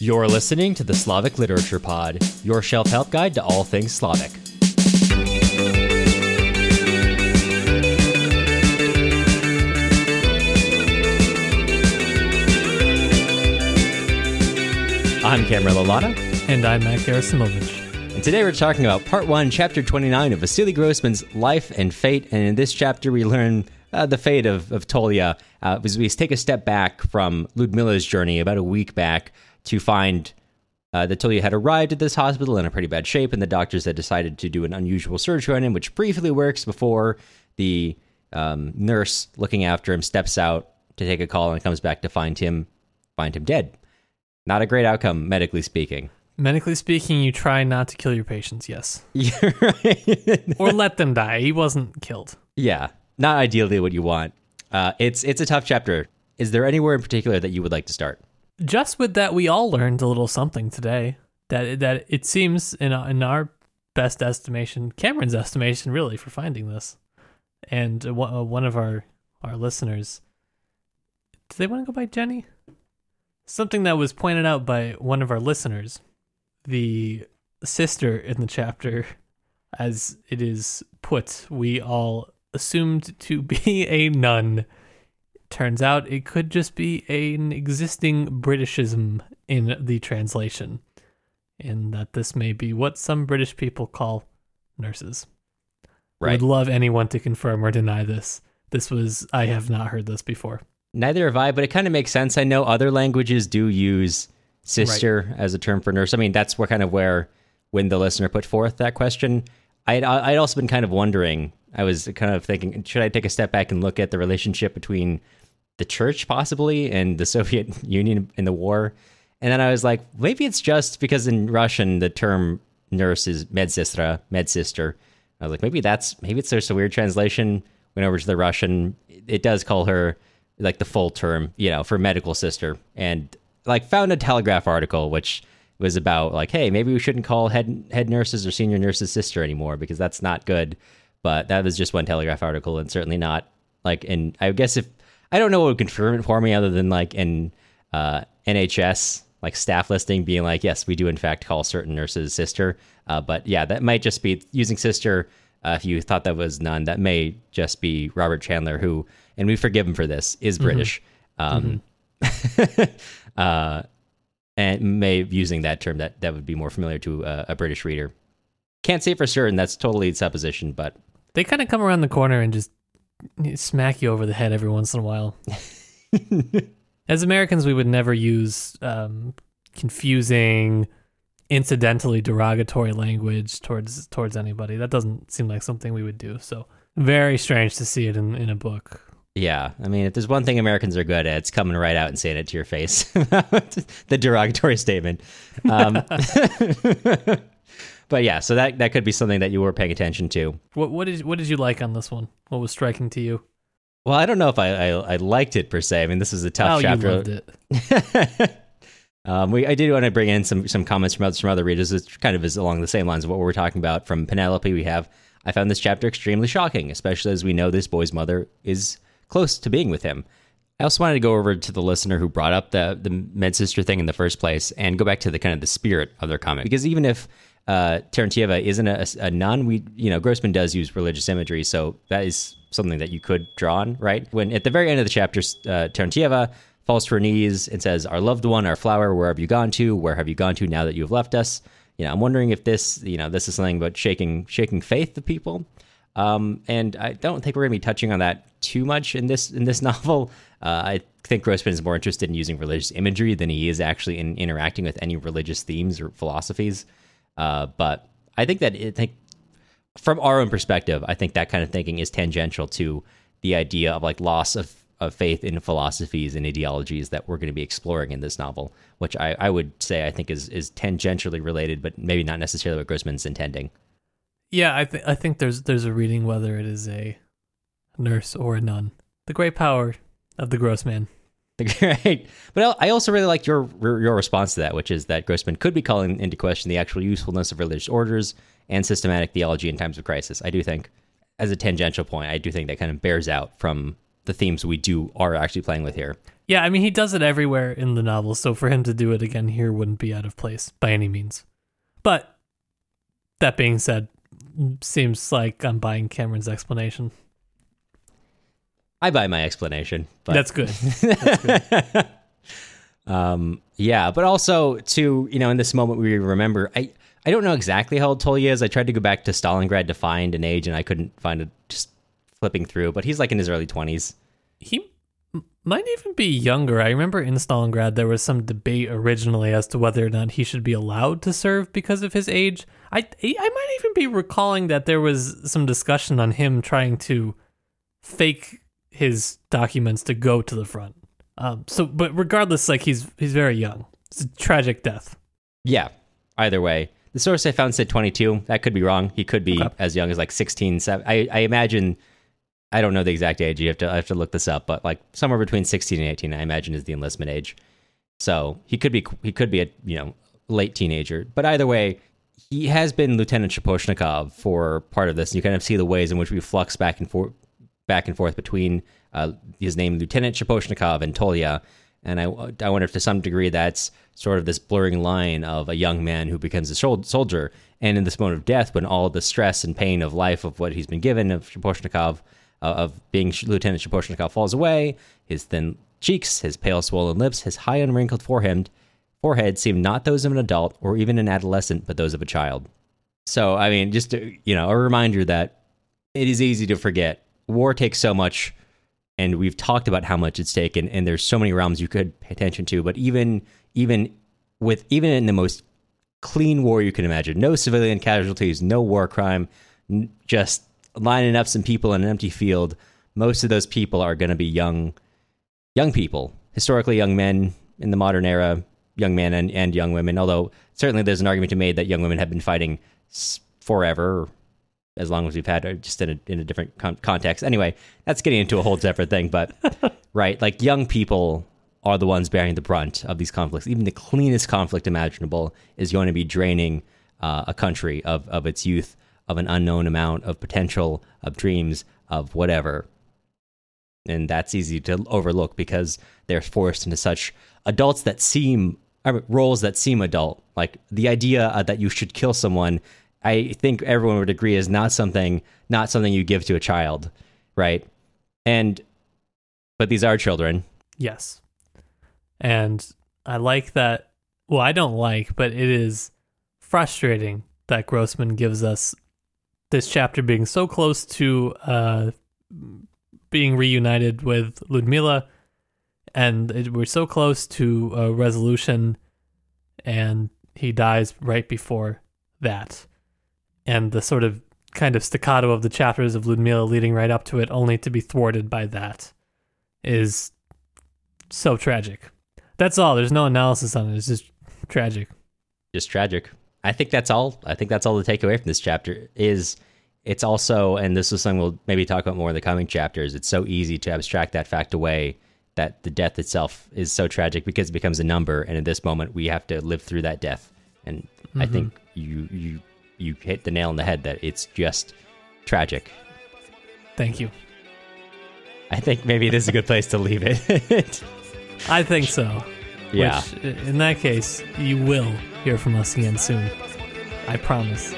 You're listening to the Slavic Literature Pod, your shelf help guide to all things Slavic. I'm Cameron Lalana. And I'm Matt Gerasimovich. And today we're talking about part one, chapter 29 of Vasily Grossman's life and fate. And in this chapter, we learn uh, the fate of, of Tolya uh, as we take a step back from Ludmila's journey about a week back to find uh, that Tolya had arrived at this hospital in a pretty bad shape, and the doctors had decided to do an unusual surgery on him, which briefly works before the um, nurse looking after him steps out to take a call and comes back to find him find him dead. Not a great outcome, medically speaking. Medically speaking, you try not to kill your patients, yes. Right. Or let them die. He wasn't killed. yeah, not ideally what you want. Uh, it's it's a tough chapter. Is there anywhere in particular that you would like to start? Just with that, we all learned a little something today. That that it seems in our, in our best estimation, Cameron's estimation, really, for finding this, and one uh, one of our our listeners. Do they want to go by Jenny? Something that was pointed out by one of our listeners, the sister in the chapter, as it is put, we all assumed to be a nun. Turns out it could just be an existing Britishism in the translation, and that this may be what some British people call nurses. Right. Would love anyone to confirm or deny this. This was I have not heard this before. Neither have I, but it kind of makes sense. I know other languages do use sister as a term for nurse. I mean, that's where kind of where when the listener put forth that question, I'd I'd also been kind of wondering. I was kind of thinking, should I take a step back and look at the relationship between the church possibly and the Soviet Union in the war? And then I was like, maybe it's just because in Russian the term nurse is medsestra, medsister. I was like, maybe that's maybe it's just a weird translation. Went over to the Russian, it does call her like the full term, you know, for medical sister, and like found a Telegraph article which was about like, hey, maybe we shouldn't call head head nurses or senior nurses sister anymore because that's not good. But that was just one Telegraph article, and certainly not like. And I guess if I don't know what would confirm it for me, other than like in uh, NHS like staff listing being like, yes, we do in fact call certain nurses sister. Uh, but yeah, that might just be using sister. Uh, if you thought that was nun, that may just be Robert Chandler, who, and we forgive him for this, is British. Um, uh, and may using that term that that would be more familiar to a, a British reader. Can't say for certain. That's totally supposition, but They kind of come around the corner and just smack you over the head every once in a while. As Americans, we would never use um, confusing, incidentally derogatory language towards towards anybody. That doesn't seem like something we would do. So very strange to see it in, in a book. yeah. I mean, if there's one thing Americans are good at, it's coming right out and saying it to your face. the derogatory statement. Um, but yeah, so that that could be something that you were paying attention to. What what did what did you like on this one? What was striking to you? Well, I don't know if I I, I liked it per se. I mean, this is a tough oh, chapter. you loved it. um, we I did want to bring in some some comments from other, from other readers. It kind of is along the same lines of what we're talking about. From Penelope, we have I found this chapter extremely shocking, especially as we know this boy's mother is close to being with him. I also wanted to go over to the listener who brought up the the med sister thing in the first place and go back to the kind of the spirit of their comment because even if uh, Terentieva isn't a, a nun, we you know Grossman does use religious imagery, so that is something that you could draw on, right? When at the very end of the chapter, uh, Terentieva falls to her knees and says, "Our loved one, our flower, where have you gone to? Where have you gone to now that you have left us?" You know, I'm wondering if this, you know, this is something about shaking shaking faith of people. Um, and I don't think we're going to be touching on that too much in this in this novel. Uh, I think Grossman is more interested in using religious imagery than he is actually in interacting with any religious themes or philosophies. Uh, but I think that I think from our own perspective, I think that kind of thinking is tangential to the idea of like loss of, of faith in philosophies and ideologies that we're going to be exploring in this novel, which I, I would say I think is is tangentially related, but maybe not necessarily what Grossman's intending. Yeah, I think I think there's there's a reading whether it is a nurse or a nun. The great power of the gross Right, but I also really like your your response to that, which is that Grossman could be calling into question the actual usefulness of religious orders and systematic theology in times of crisis. I do think, as a tangential point, I do think that kind of bears out from the themes we do are actually playing with here. Yeah, I mean he does it everywhere in the novel, so for him to do it again here wouldn't be out of place by any means. But that being said, seems like I'm buying Cameron's explanation. I buy my explanation. But That's good. That's good. um, yeah, but also to you know, in this moment we remember. I I don't know exactly how old Tolya is. I tried to go back to Stalingrad to find an age, and I couldn't find it. Just flipping through, but he's like in his early twenties. he might even be younger. I remember in Stalingrad there was some debate originally as to whether or not he should be allowed to serve because of his age. I I might even be recalling that there was some discussion on him trying to fake his documents to go to the front. Um, so, but regardless, like he's he's very young. It's a tragic death. Yeah. Either way, the source I found said 22. That could be wrong. He could be Okay. as young as like 16. seven- I I imagine. I don't know the exact age. You have to I have to look this up, but like somewhere between 16 and 18, I imagine is the enlistment age. So he could be he could be a you know late teenager. But either way, he has been Lieutenant Shaposhnikov for part of this. And you kind of see the ways in which we flux back and forth back and forth between uh, his name Lieutenant Shaposhnikov and Tolya. And I, I wonder if to some degree that's sort of this blurring line of a young man who becomes a soldier. And in this moment of death, when all the stress and pain of life of what he's been given of Shaposhnikov, uh, of being Lieutenant Shaposhnikov falls away, his thin cheeks, his pale swollen lips, his high unwrinkled forehead, forehead seem not those of an adult or even an adolescent, but those of a child. So, I mean, just to, you know, a reminder that it is easy to forget. War takes so much, and we've talked about how much it's taken, and there's so many realms you could pay attention to. But even even with even in the most clean war you can imagine, no civilian casualties, no war crime, n- just lining up some people in an empty field. Most of those people are going to be young, young people, historically young men in the modern era, young men and, and young women. Although certainly there's an argument to be made that young women have been fighting forever, as long as we've had uh, just in a, in a different con- context. Anyway, that's getting into a whole separate thing. But right, like young people are the ones bearing the brunt of these conflicts. Even the cleanest conflict imaginable is going to be draining uh, a country of of its youth, of an unknown amount of potential, of dreams, of whatever and that's easy to overlook because they're forced into such adults that seem roles that seem adult. Like the idea uh, that you should kill someone, I think everyone would agree is not something not something you give to a child, right? And but these are children. Yes. And I like that. Well, I don't like, but it is frustrating that Grossman gives us this chapter being so close to uh, being reunited with Ludmila, and it, we're so close to a resolution, and he dies right before that. And the sort of kind of staccato of the chapters of Ludmila leading right up to it, only to be thwarted by that, is so tragic. That's all. There's no analysis on it. It's just tragic. just tragic. I think that's all. I think that's all the takeaway from this chapter is it's also, and this is something we'll maybe talk about more in the coming chapters. It's so easy to abstract that fact away that the death itself is so tragic because it becomes a number, and in this moment we have to live through that death. And I mm-hmm. think you you you hit the nail on the head that it's just tragic. Thank you. I think maybe this is a good place to leave it. I think so. yeah. Which, uh, in that case, you will hear from us again soon. I promise.